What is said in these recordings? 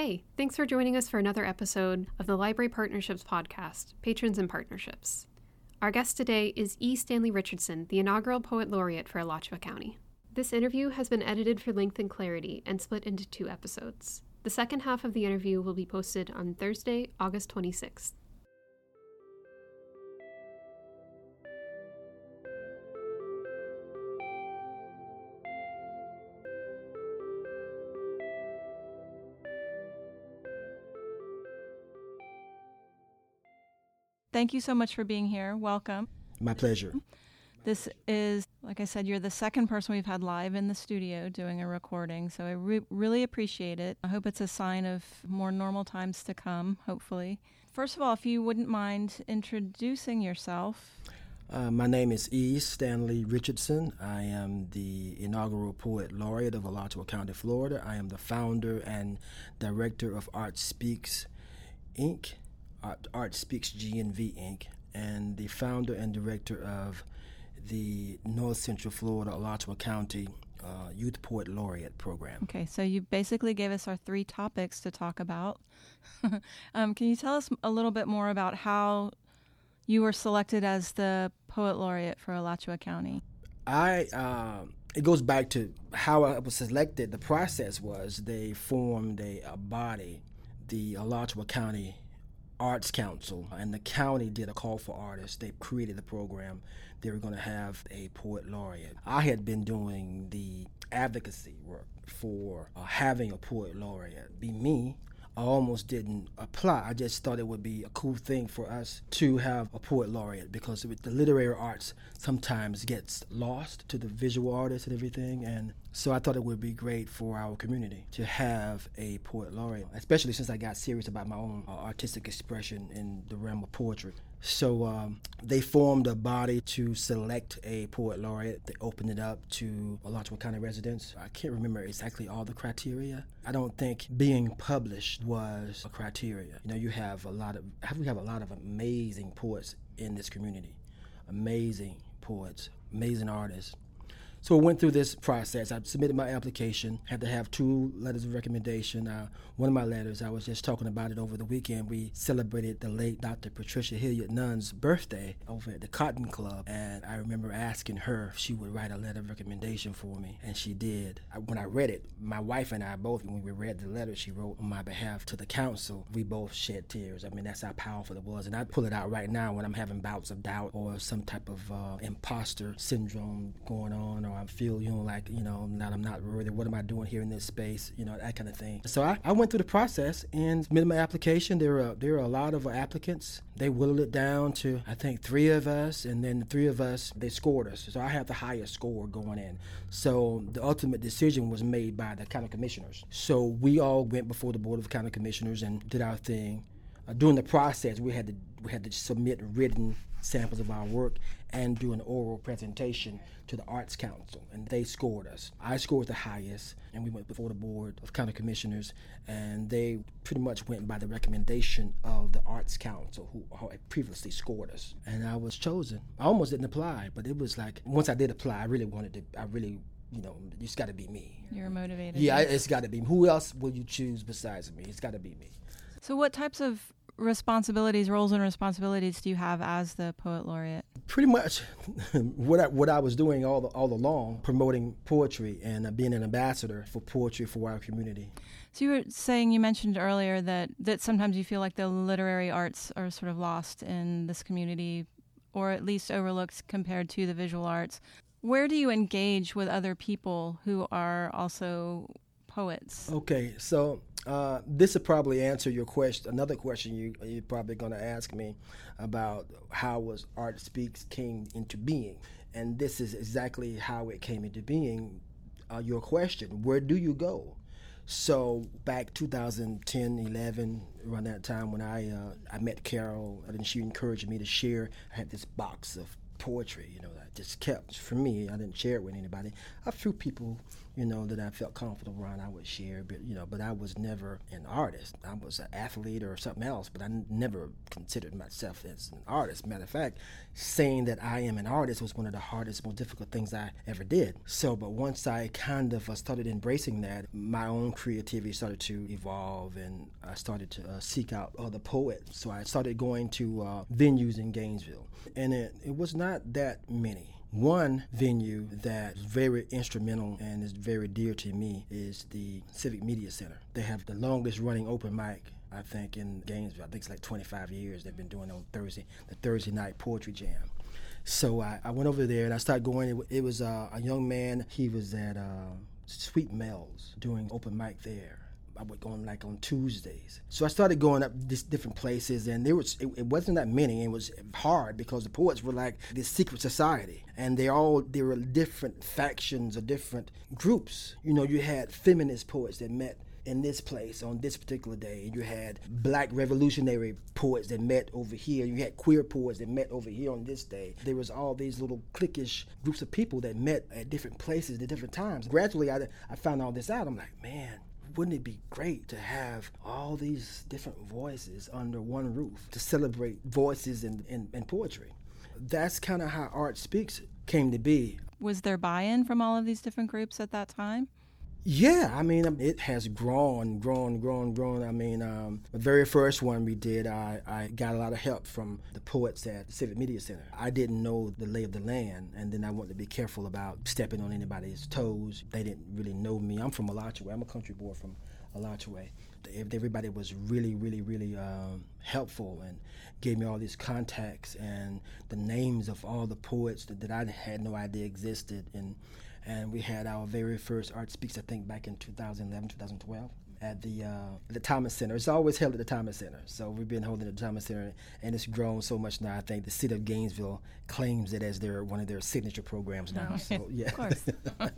Hey, thanks for joining us for another episode of the Library Partnerships Podcast Patrons and Partnerships. Our guest today is E. Stanley Richardson, the inaugural Poet Laureate for Alachua County. This interview has been edited for length and clarity and split into two episodes. The second half of the interview will be posted on Thursday, August 26th. Thank you so much for being here. Welcome. My pleasure. This is, like I said, you're the second person we've had live in the studio doing a recording, so I re- really appreciate it. I hope it's a sign of more normal times to come, hopefully. First of all, if you wouldn't mind introducing yourself. Uh, my name is E. Stanley Richardson. I am the inaugural Poet Laureate of Alachua County, Florida. I am the founder and director of Art Speaks Inc., Art, Art Speaks GNV Inc., and the founder and director of the North Central Florida Alachua County uh, Youth Poet Laureate Program. Okay, so you basically gave us our three topics to talk about. um, can you tell us a little bit more about how you were selected as the Poet Laureate for Alachua County? I um, it goes back to how I was selected. The process was they formed a, a body, the Alachua County Arts Council, and the county did a call for artists. They created the program. They were going to have a poet laureate. I had been doing the advocacy work for uh, having a poet laureate. Be me. I almost didn't apply. I just thought it would be a cool thing for us to have a poet laureate because the literary arts sometimes gets lost to the visual artists and everything. And so I thought it would be great for our community to have a poet laureate, especially since I got serious about my own uh, artistic expression in the realm of poetry. So um, they formed a body to select a poet laureate. They opened it up to Alachua County residents. I can't remember exactly all the criteria. I don't think being published was a criteria. You know, you have a lot of have we have a lot of amazing poets in this community, amazing poets, amazing artists. So we went through this process. I submitted my application, had to have two letters of recommendation. Uh, one of my letters, I was just talking about it over the weekend. We celebrated the late Dr. Patricia Hilliard Nunn's birthday over at the Cotton Club. And I remember asking her if she would write a letter of recommendation for me, and she did. I, when I read it, my wife and I both, when we read the letter she wrote on my behalf to the council, we both shed tears. I mean, that's how powerful it was. And I pull it out right now when I'm having bouts of doubt or some type of uh, imposter syndrome going on or I feel, you know, like, you know, that I'm not worthy. What am I doing here in this space? You know, that kind of thing. So I, I went through the process and submitted my application. There were there were a lot of applicants. They whittled it down to I think three of us, and then the three of us they scored us. So I had the highest score going in. So the ultimate decision was made by the county commissioners. So we all went before the board of county commissioners and did our thing. Uh, during the process, we had to we had to submit written samples of our work and do an oral presentation to the Arts Council, and they scored us. I scored the highest, and we went before the board of county commissioners, and they pretty much went by the recommendation of the Arts Council, who had previously scored us. And I was chosen. I almost didn't apply, but it was like once I did apply, I really wanted to. I really you know, it's got to be me. You're motivated. Yeah, it's got to be. Who else will you choose besides me? It's got to be me. So, what types of responsibilities, roles and responsibilities do you have as the poet laureate? Pretty much what I, what I was doing all the, all along, promoting poetry and uh, being an ambassador for poetry for our community. So you were saying you mentioned earlier that that sometimes you feel like the literary arts are sort of lost in this community, or at least overlooked compared to the visual arts. Where do you engage with other people who are also poets? Okay, so uh, this will probably answer your question. Another question you you're probably going to ask me about how was Art Speaks came into being, and this is exactly how it came into being. Uh, your question: Where do you go? So back 2010, 11, around that time when I uh, I met Carol, and she encouraged me to share. I had this box of poetry, you know, that I just kept for me. I didn't share it with anybody. A few people, you know, that I felt comfortable around, I would share. But you know, but I was never an artist. I was an athlete or something else, but I n- never considered myself as an artist. Matter of fact, saying that I am an artist was one of the hardest, most difficult things I ever did. So, but once I kind of uh, started embracing that, my own creativity started to evolve, and I started to uh, seek out other poets. So I started going to uh, venues in Gainesville, and it, it was not that many. One venue that's very instrumental and is very dear to me is the Civic Media Center. They have the longest running open mic I think in Gainesville. I think it's like 25 years they've been doing on Thursday, the Thursday night poetry jam. So I, I went over there and I started going. It, it was uh, a young man. He was at uh, Sweet Mel's doing open mic there. I would go on like on Tuesdays. So I started going up these different places, and there was it, it, wasn't that many. It was hard because the poets were like this secret society, and they all there were different factions or different groups. You know, you had feminist poets that met in this place on this particular day. You had black revolutionary poets that met over here. You had queer poets that met over here on this day. There was all these little cliquish groups of people that met at different places at different times. Gradually, I, I found all this out. I'm like, man, wouldn't it be great to have all these different voices under one roof to celebrate voices in, in, in poetry? That's kind of how Art Speaks came to be. Was there buy in from all of these different groups at that time? Yeah, I mean, it has grown, grown, grown, grown. I mean, um, the very first one we did, I, I got a lot of help from the poets at the Civic Media Center. I didn't know the lay of the land, and then I wanted to be careful about stepping on anybody's toes. They didn't really know me. I'm from Alachua. I'm a country boy from Alachua. Everybody was really, really, really um, helpful and gave me all these contacts and the names of all the poets that, that I had no idea existed. And and we had our very first Art Speaks, I think, back in 2011, 2012 at the uh, the Thomas Center. It's always held at the Thomas Center. So we've been holding at the Thomas Center, and it's grown so much now. I think the city of Gainesville claims it as their one of their signature programs now. So yeah, of course.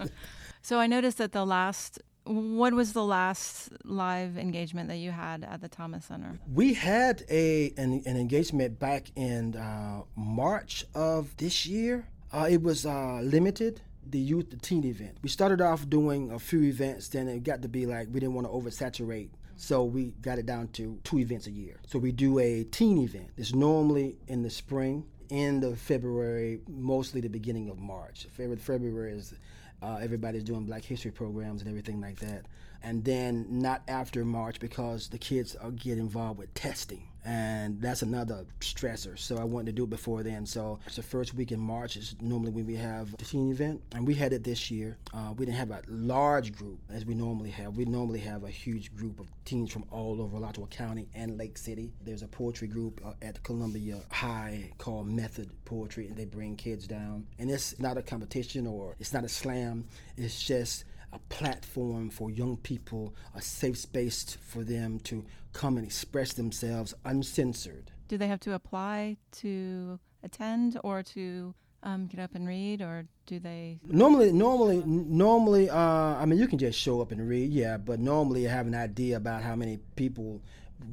so I noticed that the last. What was the last live engagement that you had at the Thomas Center? We had a an, an engagement back in uh, March of this year. Uh, it was uh, limited the youth, the teen event. We started off doing a few events, then it got to be like we didn't want to oversaturate. So we got it down to two events a year. So we do a teen event. It's normally in the spring, end of February, mostly the beginning of March. February is uh, everybody's doing Black History programs and everything like that. And then not after March because the kids are get involved with testing and that's another stressor. So I wanted to do it before then. So it's the first week in March is normally when we have the teen event, and we had it this year. Uh, we didn't have a large group as we normally have. We normally have a huge group of teens from all over Alachua County and Lake City. There's a poetry group uh, at Columbia High called Method Poetry, and they bring kids down. And it's not a competition or it's not a slam. It's just a platform for young people, a safe space for them to come and express themselves uncensored. Do they have to apply to attend or to um, get up and read, or do they? Normally, normally, normally, uh, I mean, you can just show up and read, yeah. But normally, you have an idea about how many people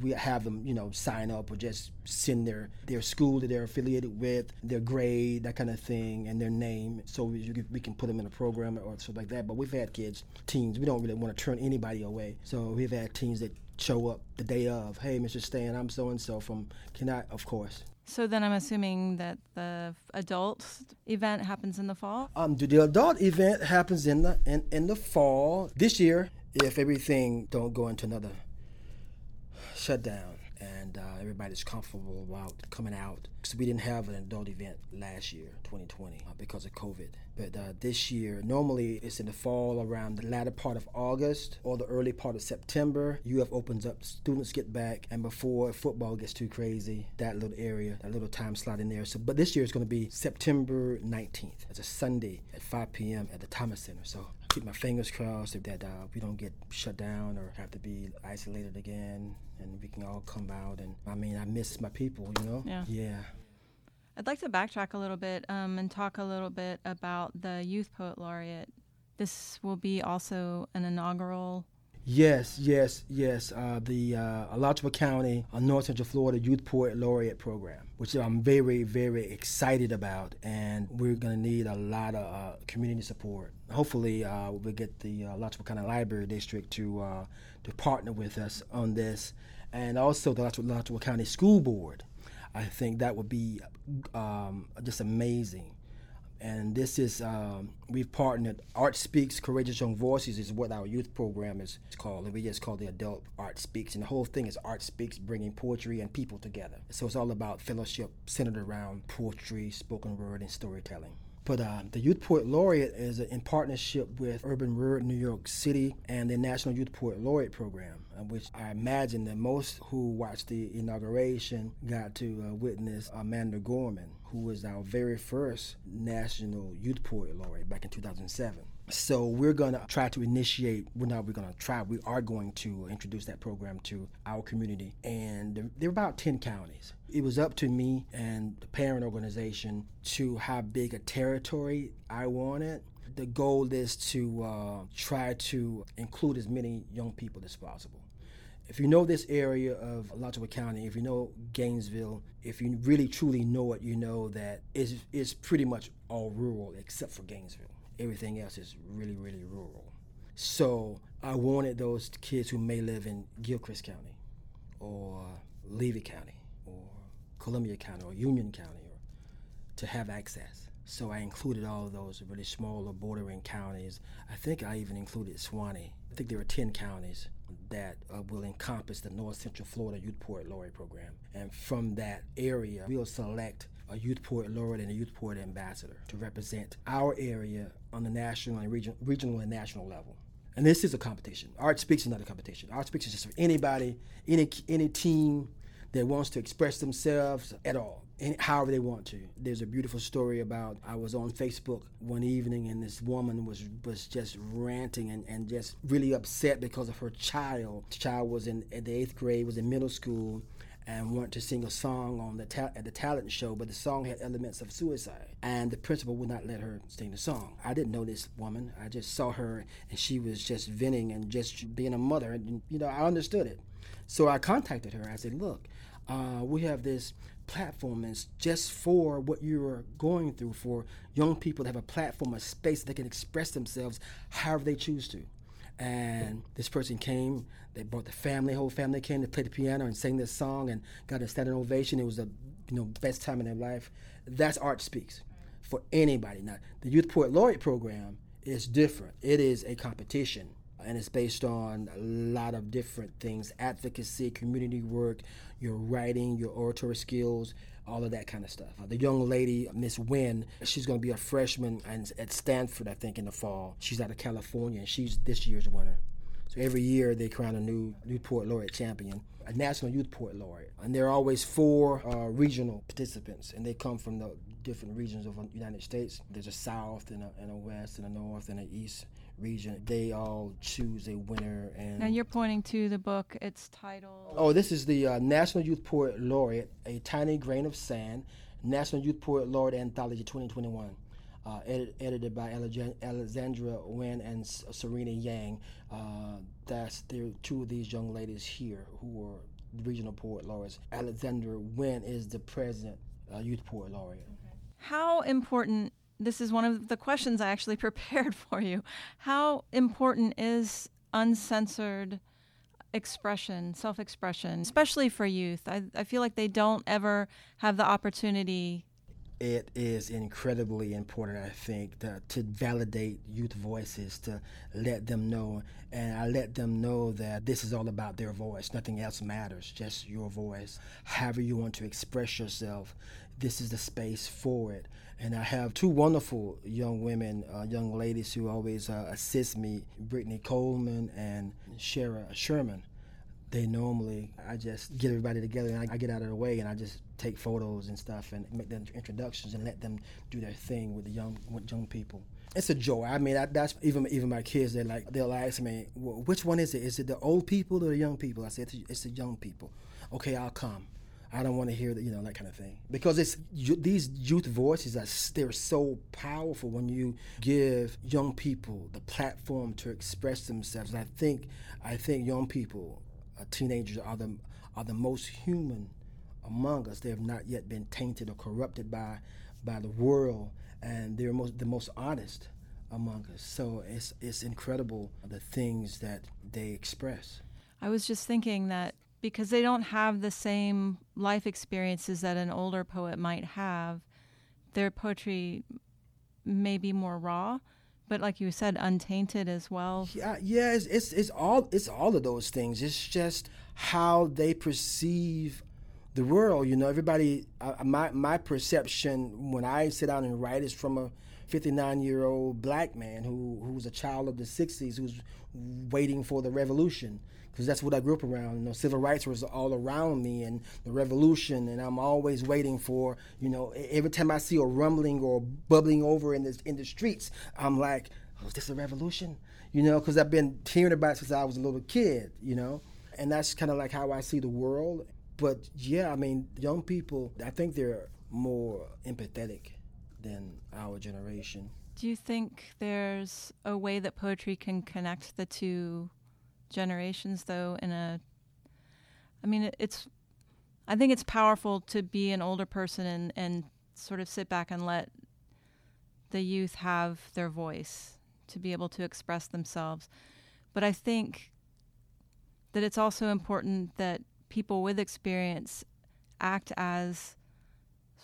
we have them, you know, sign up or just send their their school that they're affiliated with, their grade, that kind of thing, and their name, so we, we can put them in a program or stuff like that. But we've had kids, teens. We don't really want to turn anybody away, so we've had teens that show up the day of. Hey, Mr. Stan, I'm so and so from. Can I? Of course. So then I'm assuming that the adult event happens in the fall. Um, the adult event happens in the in, in the fall this year if everything don't go into another shut down and uh, everybody's comfortable about coming out. Because we didn't have an adult event last year, 2020, uh, because of COVID. But uh, this year, normally it's in the fall around the latter part of August or the early part of September. UF opens up, students get back, and before football gets too crazy, that little area, that little time slot in there. So, but this year it's going to be September 19th. It's a Sunday at 5 p.m. at the Thomas Center. So keep my fingers crossed that uh, we don't get shut down or have to be isolated again, and we can all come out. And I mean, I miss my people, you know. Yeah. Yeah. I'd like to backtrack a little bit um, and talk a little bit about the Youth Poet Laureate. This will be also an inaugural Yes, yes, yes. Uh, the uh, Alachua County uh, North Central Florida Youth Poet Laureate Program, which I'm very, very excited about, and we're going to need a lot of uh, community support. Hopefully, uh, we'll get the uh, Alachua County Library District to uh, to partner with us on this, and also the Alachua, Alachua County School Board. I think that would be um, just amazing and this is um, we've partnered art speaks courageous young voices is what our youth program is called. And we just call the adult art speaks. And the whole thing is art speaks bringing poetry and people together. So it's all about fellowship centered around poetry spoken word and storytelling but uh, the Youth Poet Laureate is in partnership with Urban Word New York City and the National Youth Poet Laureate Program, uh, which I imagine that most who watched the inauguration got to uh, witness Amanda Gorman, who was our very first National Youth Poet Laureate back in 2007. So we're going to try to initiate, we're not we're going to try, we are going to introduce that program to our community. And there are about 10 counties. It was up to me and the parent organization to how big a territory I wanted. The goal is to uh, try to include as many young people as possible if you know this area of Alachua County, if you know Gainesville, if you really truly know it, you know that it's, it's pretty much all rural except for Gainesville. Everything else is really, really rural. So I wanted those kids who may live in Gilchrist County or Levy County or Columbia County or Union County or, to have access. So I included all those really smaller bordering counties. I think I even included Suwannee. I think there are 10 counties that uh, will encompass the North Central Florida Youth Poet Laureate Program. And from that area, we'll select a youth poet laureate and a youth poet ambassador to represent our area on the national and region, regional and national level. And this is a competition. Art Speaks is not a competition. Art Speaks is just for anybody, any any team that wants to express themselves at all, any, however they want to. There's a beautiful story about I was on Facebook one evening and this woman was was just ranting and, and just really upset because of her child. The child was in the eighth grade, was in middle school, and wanted to sing a song on the ta- at the talent show, but the song had elements of suicide, and the principal would not let her sing the song. I didn't know this woman. I just saw her, and she was just venting and just being a mother, and you know I understood it. So I contacted her. I said, "Look, uh, we have this platform that's just for what you're going through, for young people to have a platform, a space they can express themselves however they choose to." And this person came. They brought the family, whole family came to play the piano and sang this song and got a standing ovation. It was the you know best time in their life. That's art speaks for anybody. Now the Youth Poet Laureate program is different. It is a competition and it's based on a lot of different things advocacy community work your writing your oratory skills all of that kind of stuff. Uh, the young lady, Miss Huynh, she's going to be a freshman and at Stanford, I think, in the fall. She's out of California, and she's this year's winner. So every year they crown a new Newport Laureate champion, a National Youth Poet Laureate. And there are always four uh, regional participants, and they come from the different regions of the United States. There's a South, and a, and a West, and a North, and an East region. They all choose a winner. And now you're pointing to the book. It's titled. Oh, this is the uh, National Youth Poet Laureate, A Tiny Grain of Sand, National Youth Poet Laureate Anthology 2021. Uh, edit, edited by Alexandra Huynh and Serena Yang. Uh, that's there two of these young ladies here who are regional poet laureates. Alexandra Huynh is the present uh, youth poet laureate. How important this is one of the questions I actually prepared for you. How important is uncensored expression, self expression, especially for youth? I, I feel like they don't ever have the opportunity. It is incredibly important, I think, to, to validate youth voices, to let them know. And I let them know that this is all about their voice. Nothing else matters, just your voice. However, you want to express yourself, this is the space for it. And I have two wonderful young women, uh, young ladies who always uh, assist me Brittany Coleman and Shara Sherman. They normally, I just get everybody together and I, I get out of the way and I just take photos and stuff and make the introductions and let them do their thing with the young with young people. It's a joy. I mean, I, that's even even my kids. They like they'll ask me, well, which one is it? Is it the old people or the young people? I said it's the young people. Okay, I'll come. I don't want to hear that, you know, that kind of thing. Because it's you, these youth voices are they're so powerful when you give young people the platform to express themselves. And I think I think young people, uh, teenagers, are the are the most human among us. They have not yet been tainted or corrupted by by the world, and they're most the most honest among us. So it's it's incredible the things that they express. I was just thinking that because they don't have the same life experiences that an older poet might have, their poetry may be more raw, but like you said, untainted as well. Yeah, yeah, it's, it's it's all it's all of those things. It's just how they perceive the world. You know, everybody. Uh, my my perception when I sit down and write is from a 59 year old black man who who was a child of the 60s who's waiting for the revolution because that's what I grew up around. You know, civil rights was all around me and the revolution, and I'm always waiting for. You know, every time I see a rumbling or bubbling over in the in the streets, I'm like, oh, is this a revolution? You know, because I've been hearing about it since I was a little kid. You know, and that's kind of like how I see the world. But yeah, I mean, young people, I think they're more empathetic than our generation. Do you think there's a way that poetry can connect the two generations though in a I mean it's I think it's powerful to be an older person and and sort of sit back and let the youth have their voice to be able to express themselves. But I think that it's also important that people with experience act as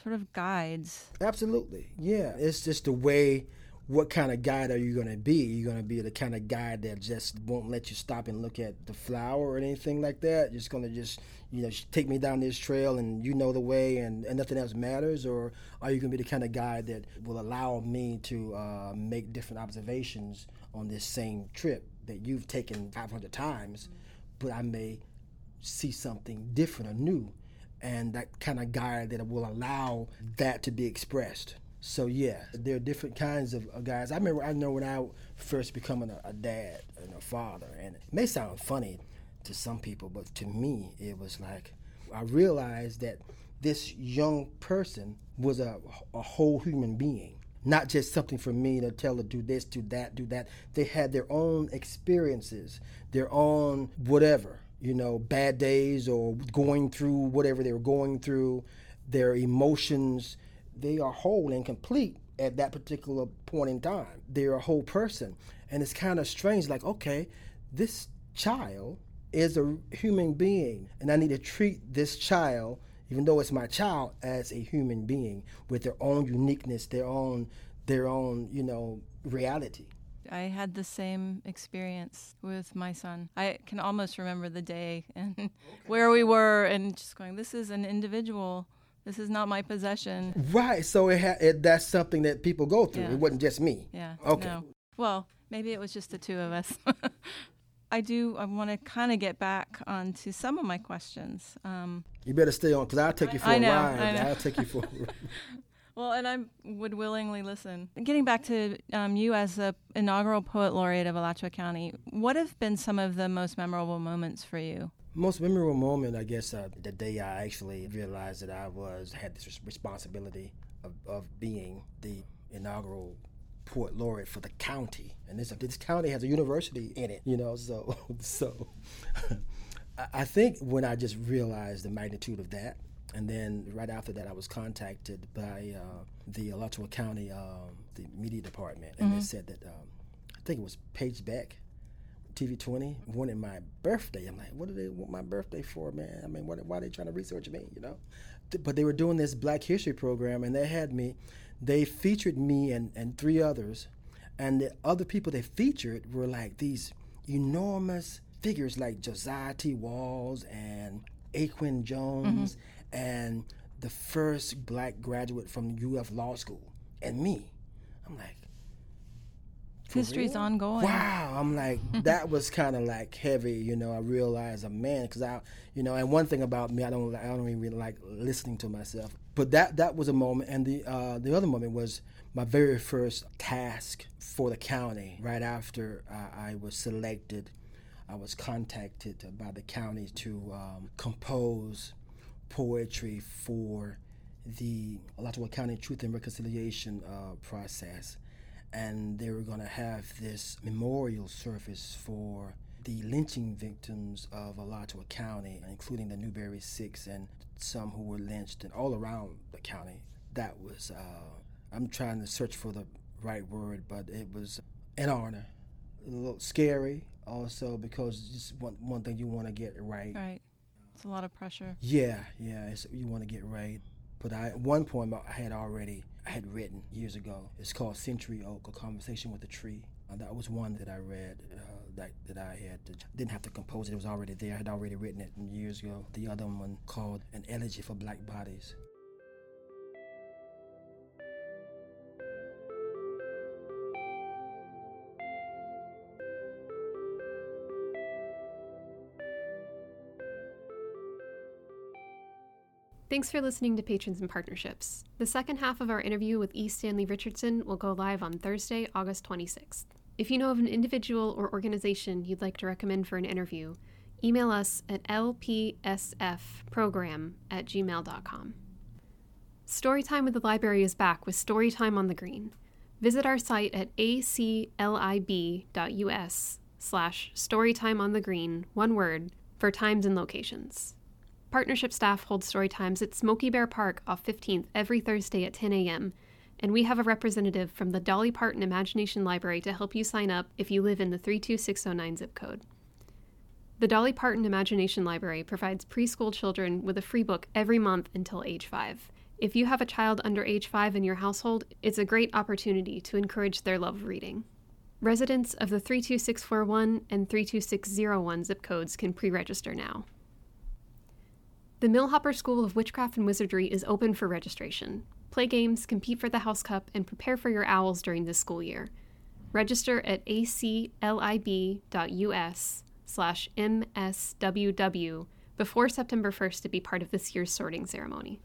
sort of guides. Absolutely. Yeah. It's just the way what kind of guide are you going to be? You're going to be the kind of guy that just won't let you stop and look at the flower or anything like that. Just going to just, you know, take me down this trail and you know the way and, and nothing else matters? Or are you going to be the kind of guy that will allow me to uh, make different observations on this same trip that you've taken 500 times, but I may see something different or new? And that kind of guy that will allow that to be expressed. So yeah, there are different kinds of guys. I remember, I know when I first becoming a, a dad and a father, and it may sound funny to some people, but to me, it was like I realized that this young person was a, a whole human being, not just something for me to tell to do this, do that, do that. They had their own experiences, their own whatever, you know, bad days or going through whatever they were going through, their emotions they are whole and complete at that particular point in time. They're a whole person. And it's kind of strange, like, okay, this child is a human being, and I need to treat this child, even though it's my child, as a human being with their own uniqueness, their own their own, you know, reality. I had the same experience with my son. I can almost remember the day and okay. where we were and just going, this is an individual this is not my possession. Right. So it, ha- it that's something that people go through. Yeah. It wasn't just me. Yeah. Okay. No. Well, maybe it was just the two of us. I do. I want to kind of get back onto some of my questions. Um, you better stay on, because I'll take you for I a know, ride. I'll take you for. well, and I would willingly listen. Getting back to um, you as the inaugural poet laureate of Alachua County, what have been some of the most memorable moments for you? Most memorable moment, I guess, uh, the day I actually realized that I was had this responsibility of, of being the inaugural poet laureate for the county, and this this county has a university in it, you know. So, so I think when I just realized the magnitude of that, and then right after that, I was contacted by uh, the Alachua County, um, the media department, and mm-hmm. they said that um, I think it was Paige Beck TV 20 wanted my birthday. I'm like, what do they want my birthday for, man? I mean, what, why are they trying to research me, you know? But they were doing this Black History program, and they had me, they featured me and, and three others. And the other people they featured were like these enormous figures like Josiah T. Walls and A. Quinn Jones mm-hmm. and the first black graduate from UF Law School and me. I'm like, history's ongoing. Wow, I'm like that was kind of like heavy, you know. I realized a man because I, you know, and one thing about me, I don't, I don't even really like listening to myself. But that that was a moment, and the uh, the other moment was my very first task for the county. Right after uh, I was selected, I was contacted by the county to um, compose poetry for the Alachua County Truth and Reconciliation uh, process. And they were going to have this memorial service for the lynching victims of Alachua County, including the Newberry Six and some who were lynched and all around the county. That was, uh, I'm trying to search for the right word, but it was an honor. A little scary also because just one, one thing you want to get right. Right. It's a lot of pressure. Yeah, yeah, it's, you want to get right. But I, one poem I had already, I had written years ago. It's called Century Oak, A Conversation with a Tree. Uh, that was one that I read uh, that, that I had to, didn't have to compose it. It was already there. I had already written it years ago. The other one called An Elegy for Black Bodies. Thanks for listening to Patrons and Partnerships. The second half of our interview with E. Stanley Richardson will go live on Thursday, August 26th. If you know of an individual or organization you'd like to recommend for an interview, email us at lpsfprogram at gmail.com. Storytime with the Library is back with Storytime on the Green. Visit our site at aclib.us slash storytime on the green, one word, for times and locations. Partnership staff hold story times at Smokey Bear Park off 15th every Thursday at 10 a.m., and we have a representative from the Dolly Parton Imagination Library to help you sign up if you live in the 32609 zip code. The Dolly Parton Imagination Library provides preschool children with a free book every month until age 5. If you have a child under age 5 in your household, it's a great opportunity to encourage their love of reading. Residents of the 32641 and 32601 zip codes can pre register now. The Millhopper School of Witchcraft and Wizardry is open for registration. Play games, compete for the House Cup, and prepare for your owls during this school year. Register at aclib.us slash msww before September 1st to be part of this year's sorting ceremony.